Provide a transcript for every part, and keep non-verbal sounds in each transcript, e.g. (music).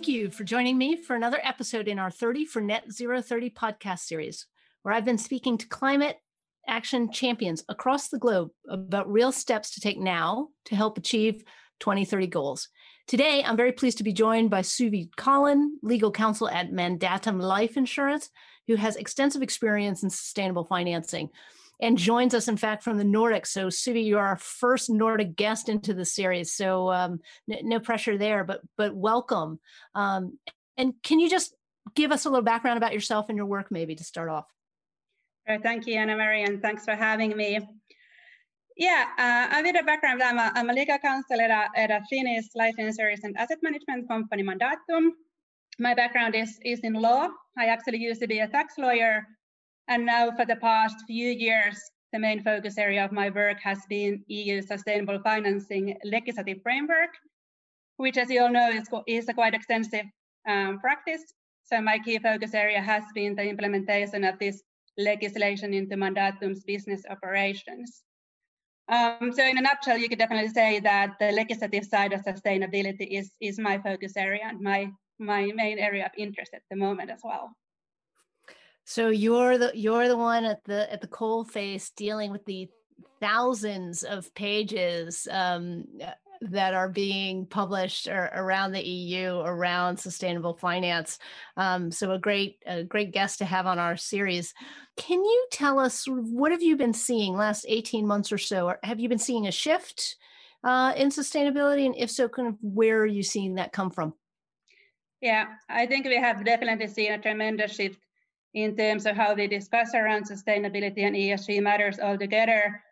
Thank you for joining me for another episode in our 30 for Net Zero 30 podcast series, where I've been speaking to climate action champions across the globe about real steps to take now to help achieve 2030 goals. Today, I'm very pleased to be joined by Suvi Collin, legal counsel at Mandatum Life Insurance, who has extensive experience in sustainable financing and joins us, in fact, from the Nordic. So, Suvi, you are our first Nordic guest into the series. So, um, n- no pressure there, but but welcome. Um, and can you just give us a little background about yourself and your work, maybe to start off? Thank you, Anna Marie, and thanks for having me. Yeah, uh, I'm with a background. I'm a, I'm a legal counsel at a, at a Finnish life insurance and asset management company, Mandatum. My background is, is in law. I actually used to be a tax lawyer and now for the past few years, the main focus area of my work has been EU sustainable financing legislative framework, which as you all know is, is a quite extensive um, practice. So my key focus area has been the implementation of this legislation into Mandatum's business operations. Um, so in a nutshell, you could definitely say that the legislative side of sustainability is, is my focus area and my, my main area of interest at the moment as well. So you're the you're the one at the at the coal face dealing with the thousands of pages um, uh, that are being published around the EU around sustainable finance. Um, so a great a great guest to have on our series. Can you tell us what have you been seeing last 18 months or so? Or have you been seeing a shift uh, in sustainability? And if so, kind of where are you seeing that come from? Yeah, I think we have definitely seen a tremendous shift in terms of how they discuss around sustainability and ESG matters altogether.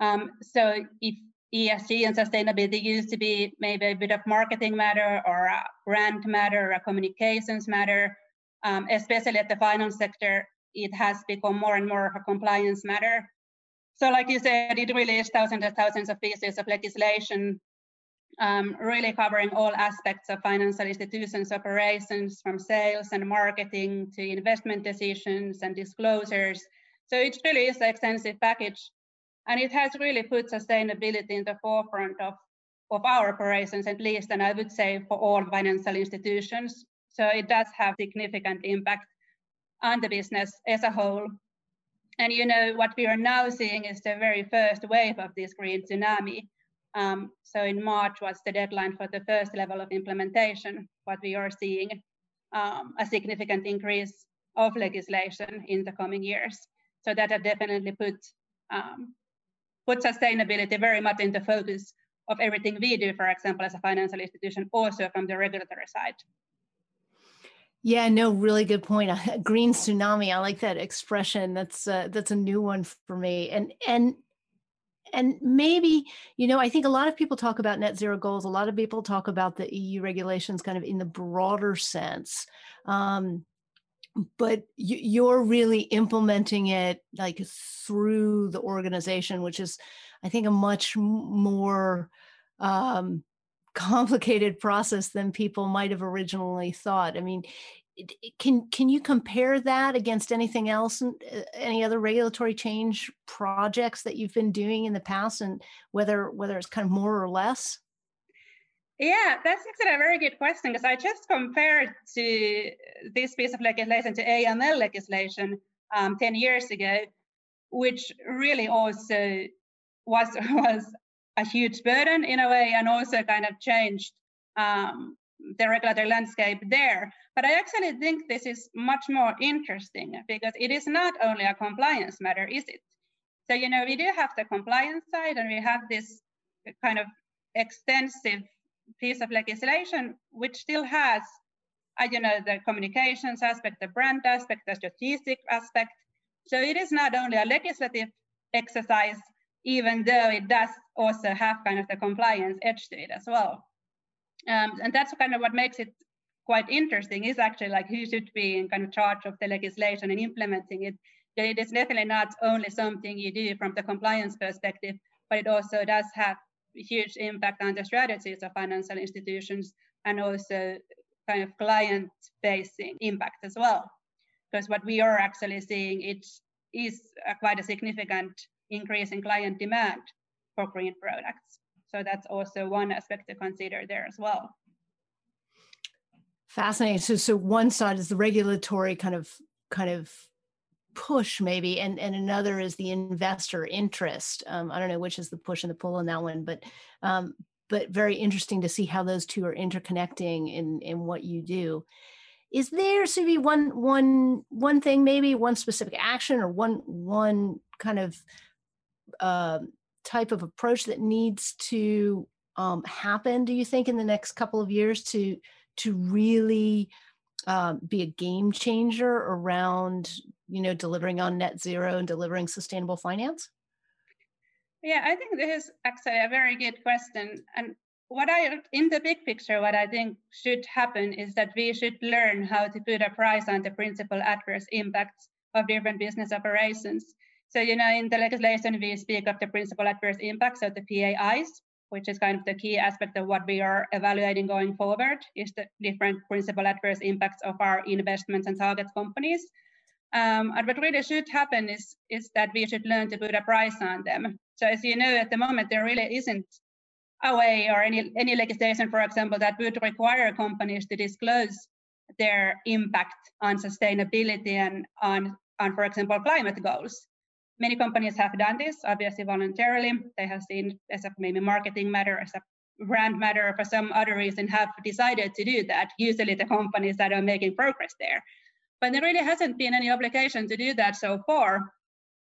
Um, so if ESG and sustainability used to be maybe a bit of marketing matter or a brand matter or a communications matter, um, especially at the finance sector, it has become more and more of a compliance matter. So like you said, it is thousands and thousands of pieces of legislation um, really covering all aspects of financial institutions operations from sales and marketing to investment decisions and disclosures. So it really is an extensive package and it has really put sustainability in the forefront of, of our operations at least, and I would say for all financial institutions. So it does have significant impact on the business as a whole. And you know what we are now seeing is the very first wave of this green tsunami um, so in March was the deadline for the first level of implementation, but we are seeing um, a significant increase of legislation in the coming years. So that has definitely put, um, put sustainability very much in the focus of everything we do, for example, as a financial institution, also from the regulatory side. Yeah, no, really good point. (laughs) Green tsunami. I like that expression. That's uh, that's a new one for me. And and and maybe you know i think a lot of people talk about net zero goals. A lot of people talk about the eu regulations kind of in the broader sense. Um, but you're really implementing it like through the organization which is i think a much more um, (laughs) complicated process than people might have originally thought. I mean can can you compare that against anything else uh, any other regulatory change projects that you've been doing in the past and whether whether it's kind of more or less? Yeah that's actually a very good question because i just compared to this piece of legislation to aml legislation um, 10 years ago which really also was (laughs) was a huge burden in a way and also kind of changed um, the regulatory landscape there but I actually think this is much more interesting because it is not only a compliance matter, is it? So, you know, we do have the compliance side and we have this kind of extensive piece of legislation, which still has, uh, you know, the communications aspect, the brand aspect, the strategic aspect. So it is not only a legislative exercise, even though it does also have kind of the compliance edge to it as well. Um, and that's kind of what makes it quite interesting is actually like who should be in kind of charge of the legislation and implementing it. It is definitely not only something you do from the compliance perspective, but it also does have huge impact on the strategies of financial institutions and also kind of client facing impact as well. Because what we are actually seeing it is a quite a significant increase in client demand for green products. So that's also one aspect to consider there as well. Fascinating. So, so one side is the regulatory kind of kind of push maybe and and another is the investor interest um, i don't know which is the push and the pull on that one but um, but very interesting to see how those two are interconnecting in in what you do is there to be one one one thing maybe one specific action or one one kind of uh, type of approach that needs to um, happen do you think in the next couple of years to to really um, be a game changer around you know delivering on net zero and delivering sustainable finance? Yeah i think this is actually a very good question. And what i in the big picture what i think should happen is that we should learn how to put a price on the principal adverse impacts of different business operations so you know in the legislation we speak of the principal adverse impacts of the pais which is kind of the key aspect of what we are evaluating going forward, is the different principal adverse impacts of our investments and target companies. Um, and what really should happen is, is that we should learn to put a price on them. So as you know, at the moment, there really isn't a way or any, any legislation, for example, that would require companies to disclose their impact on sustainability and on, on for example, climate goals. Many companies have done this, obviously voluntarily. They have seen as a maybe marketing matter, as a brand matter, or for some other reason have decided to do that. Usually the companies that are making progress there. But there really hasn't been any obligation to do that so far,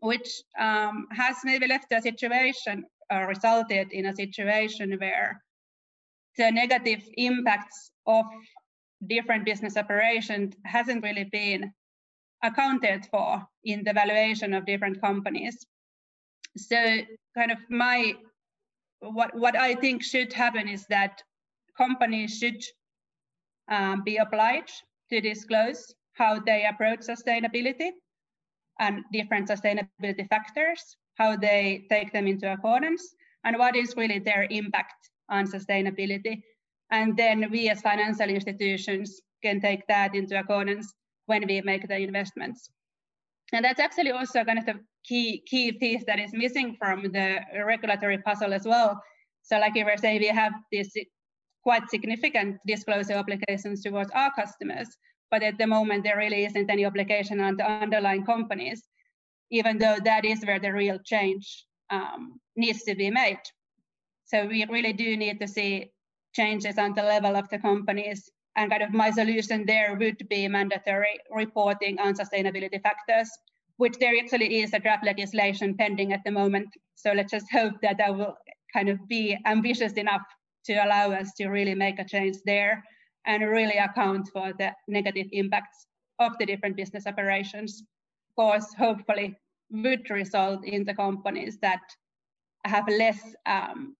which um, has maybe left a situation or uh, resulted in a situation where the negative impacts of different business operations hasn't really been accounted for in the valuation of different companies. So kind of my what what I think should happen is that companies should um, be obliged to disclose how they approach sustainability and different sustainability factors, how they take them into accordance, and what is really their impact on sustainability. And then we as financial institutions can take that into accordance when we make the investments. And that's actually also kind of the key key piece that is missing from the regulatory puzzle as well. So like you were saying, we have these quite significant disclosure obligations towards our customers, but at the moment there really isn't any obligation on the underlying companies, even though that is where the real change um, needs to be made. So we really do need to see changes on the level of the companies and kind of my solution there would be mandatory reporting on sustainability factors, which there actually is a draft legislation pending at the moment. So let's just hope that that will kind of be ambitious enough to allow us to really make a change there and really account for the negative impacts of the different business operations. Of course, hopefully would result in the companies that have less um,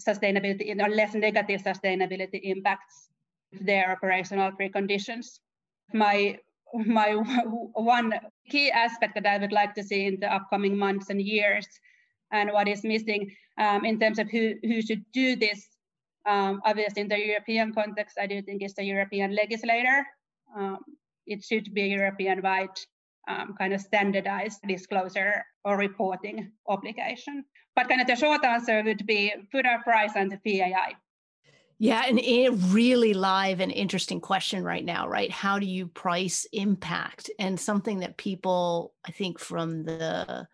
sustainability or less negative sustainability impacts their operational preconditions. My my (laughs) one key aspect that I would like to see in the upcoming months and years, and what is missing um, in terms of who, who should do this, um, obviously in the European context, I do think it's the European legislator. Um, it should be European-wide um, kind of standardized disclosure or reporting obligation. But kind of the short answer would be put a price on the PAI. Yeah, and a really live and interesting question right now, right? How do you price impact? And something that people, I think, from the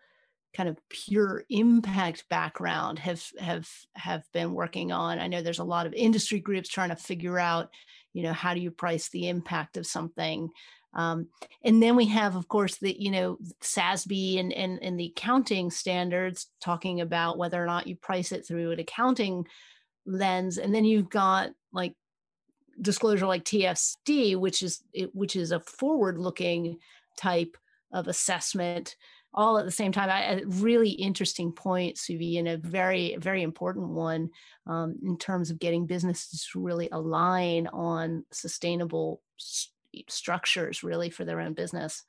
kind of pure impact background have have have been working on. I know there's a lot of industry groups trying to figure out, you know, how do you price the impact of something. Um, and then we have, of course, the you know SASB and, and and the accounting standards talking about whether or not you price it through an accounting lens and then you've got like disclosure like TCFD which is which is a forward looking type of assessment all at the same time. A really interesting point suvi and a very very important one um, in terms of getting businesses to really align on sustainable structures really for their own business.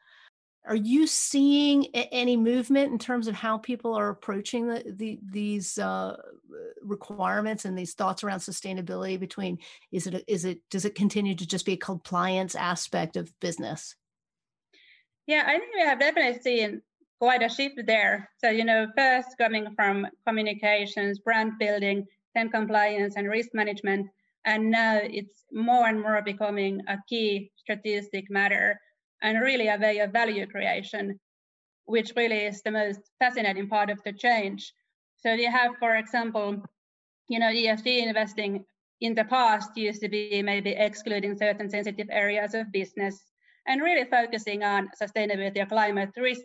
Are you seeing any movement in terms of how people are approaching the, the these uh, requirements and these thoughts around sustainability between is it is it does it continue to just be a compliance aspect of business yeah i think we have definitely seen quite a shift there so you know first coming from communications brand building then compliance and risk management And now it's more and more becoming a key strategic matter and really a way of value creation, which really is the most fascinating part of the change. So you have, for example, you know, ESG investing in the past used to be maybe excluding certain sensitive areas of business and really focusing on sustainability or climate risk.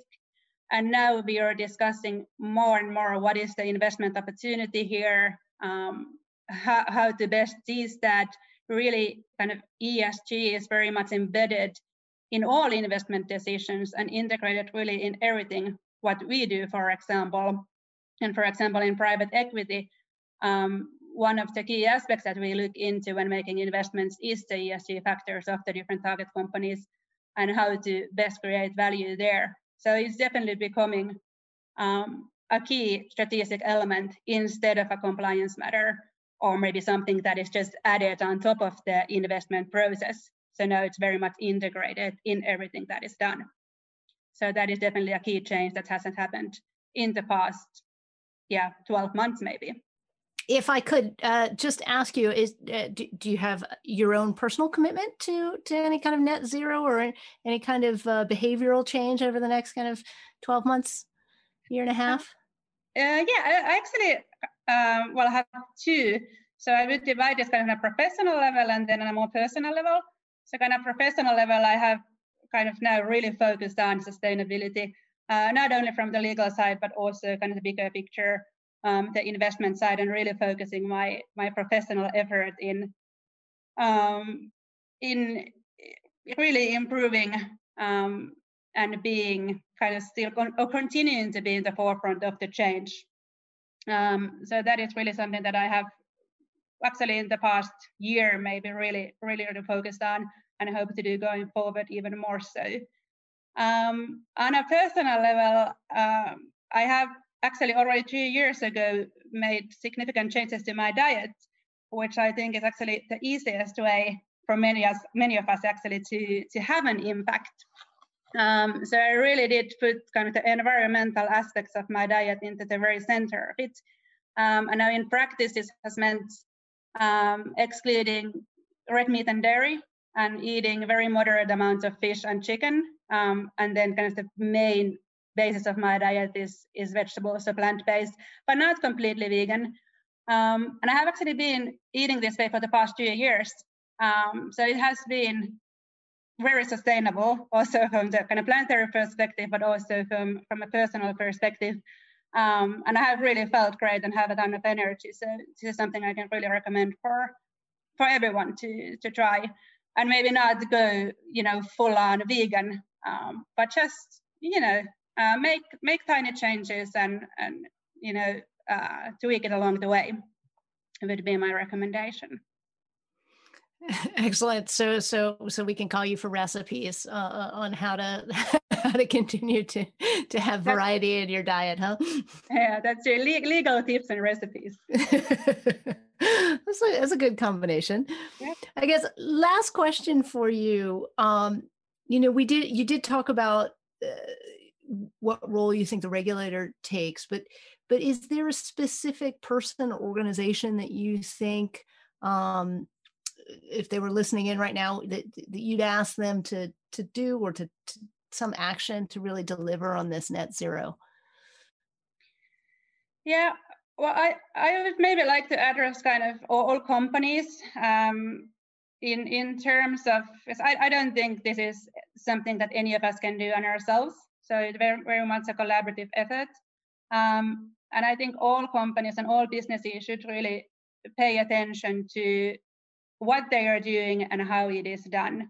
And now we are discussing more and more what is the investment opportunity here, um, how, how to best seize that. Really, kind of ESG is very much embedded in all investment decisions and integrated really in everything what we do, for example. And for example, in private equity, um, one of the key aspects that we look into when making investments is the ESG factors of the different target companies and how to best create value there. So it's definitely becoming um, a key strategic element instead of a compliance matter or maybe something that is just added on top of the investment process. So now it's very much integrated in everything that is done. So that is definitely a key change that hasn't happened in the past, yeah, 12 months maybe. If I could uh, just ask you, is uh, do, do, you have your own personal commitment to to any kind of net zero or any kind of uh, behavioral change over the next kind of 12 months, year and a half? Uh, yeah, I actually, um, well, I have two. So I would divide this kind of a professional level and then on a more personal level. So kind of professional level, I have kind of now really focused on sustainability, uh, not only from the legal side, but also kind of the bigger picture, um, the investment side, and really focusing my my professional effort in um, in really improving um, and being kind of still con- or continuing to be in the forefront of the change. Um, so that is really something that I have actually in the past year maybe really really really focused on and hope to do going forward even more so um, on a personal level um, i have actually already two years ago made significant changes to my diet which i think is actually the easiest way for many us many of us actually to to have an impact um, so I really did put kind of the environmental aspects of my diet into the very center of it. Um, and now in practice, this has meant um, excluding red meat and dairy and eating very moderate amounts of fish and chicken. Um, and then kind of the main basis of my diet is, is vegetables, so plant-based, but not completely vegan. Um, and I have actually been eating this way for the past two years. Um, so it has been very sustainable, also from the kind of planetary perspective, but also from, from a personal perspective. Um, and I have really felt great and have a ton of energy. So this is something I can really recommend for for everyone to to try, and maybe not go you know full on vegan, um, but just you know uh, make make tiny changes and and you know uh, tweak it along the way. Would be my recommendation. (laughs) Excellent. So, so, so we can call you for recipes uh, uh on how to (laughs) how to continue to to have variety in your diet, huh? (laughs) Yeah, that's your legal tips and recipes. that's, a, that's a good combination. Yeah. I guess last question for you. Um, you know, we did you did talk about uh, what role you think the regulator takes, but but is there a specific person or organization that you think um, if they were listening in right now that, that you'd ask them to to do or to, to some action to really deliver on this net zero? Yeah well i i would maybe like to address kind of all, companies um, in in terms of I, I don't think this is something that any of us can do on ourselves so it's very very much a collaborative effort um, and i think all companies and all businesses should really pay attention to what they are doing and how it is done.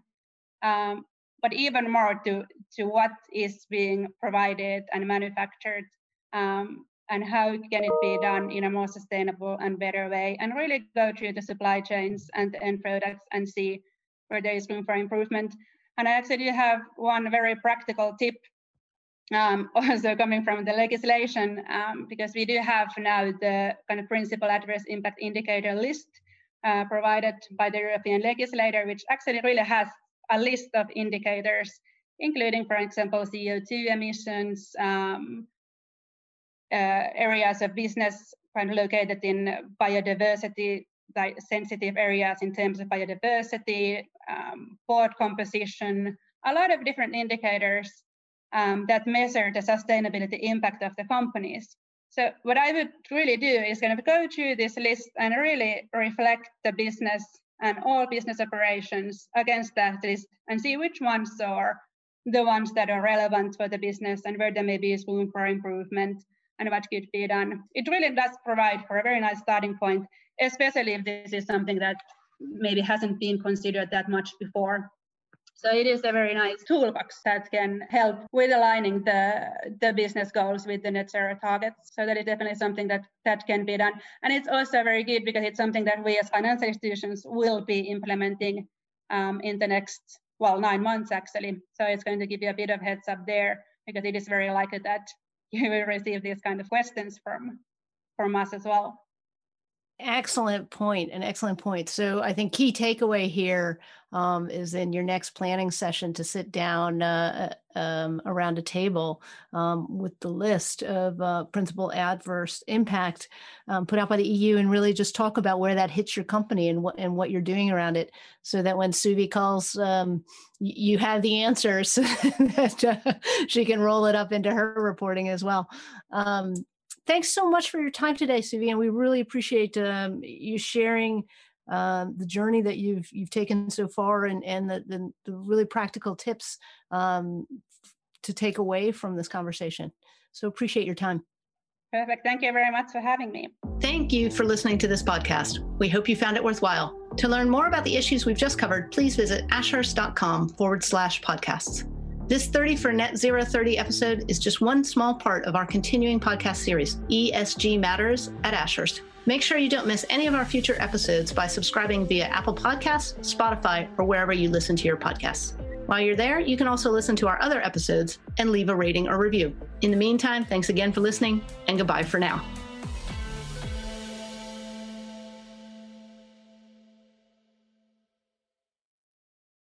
Um, but even more to, to what is being provided and manufactured um, and how can it be done in a more sustainable and better way and really go through the supply chains and the end products and see where there is room for improvement. And I actually have one very practical tip um, (laughs) also coming from the legislation um, because we do have now the kind of principal adverse impact indicator list uh, provided by the European legislator, which actually really has a list of indicators, including, for example, CO2 emissions, um, uh, areas of business kind of located in biodiversity sensitive areas in terms of biodiversity, um, board composition, a lot of different indicators um, that measure the sustainability impact of the companies. So what I would really do is kind of go through this list and really reflect the business and all business operations against that list and see which ones are the ones that are relevant for the business and where there may be room for improvement and what could be done. It really does provide for a very nice starting point, especially if this is something that maybe hasn't been considered that much before. So it is a very nice toolbox that can help with aligning the, the business goals with the net zero targets. So that is definitely something that, that can be done. And it's also very good because it's something that we as financial institutions will be implementing um, in the next, well, nine months actually. So it's going to give you a bit of heads up there because it is very likely that (laughs) you will receive these kind of questions from, from us as well. Excellent point. An excellent point. So I think key takeaway here um, is in your next planning session to sit down uh, uh, um, around a table um, with the list of uh, principal adverse impact um, put out by the EU and really just talk about where that hits your company and what and what you're doing around it, so that when Suvi calls, um, you have the answers (laughs) that uh, she can roll it up into her reporting as well. Um, thanks so much for your time today, Suvi, and we really appreciate um, you sharing uh, the journey that you've you've taken so far and and the the, the really practical tips um, to take away from this conversation. So appreciate your time. Perfect. Thank you very much for having me. Thank you for listening to this podcast. We hope you found it worthwhile. To learn more about the issues we've just covered, please visit ashurst.com forward slash podcasts. This 30 for Net Zero 30 episode is just one small part of our continuing podcast series, ESG Matters at Ashurst. Make sure you don't miss any of our future episodes by subscribing via Apple Podcasts, Spotify, or wherever you listen to your podcasts. While you're there, you can also listen to our other episodes and leave a rating or review. In the meantime, thanks again for listening, and goodbye for now.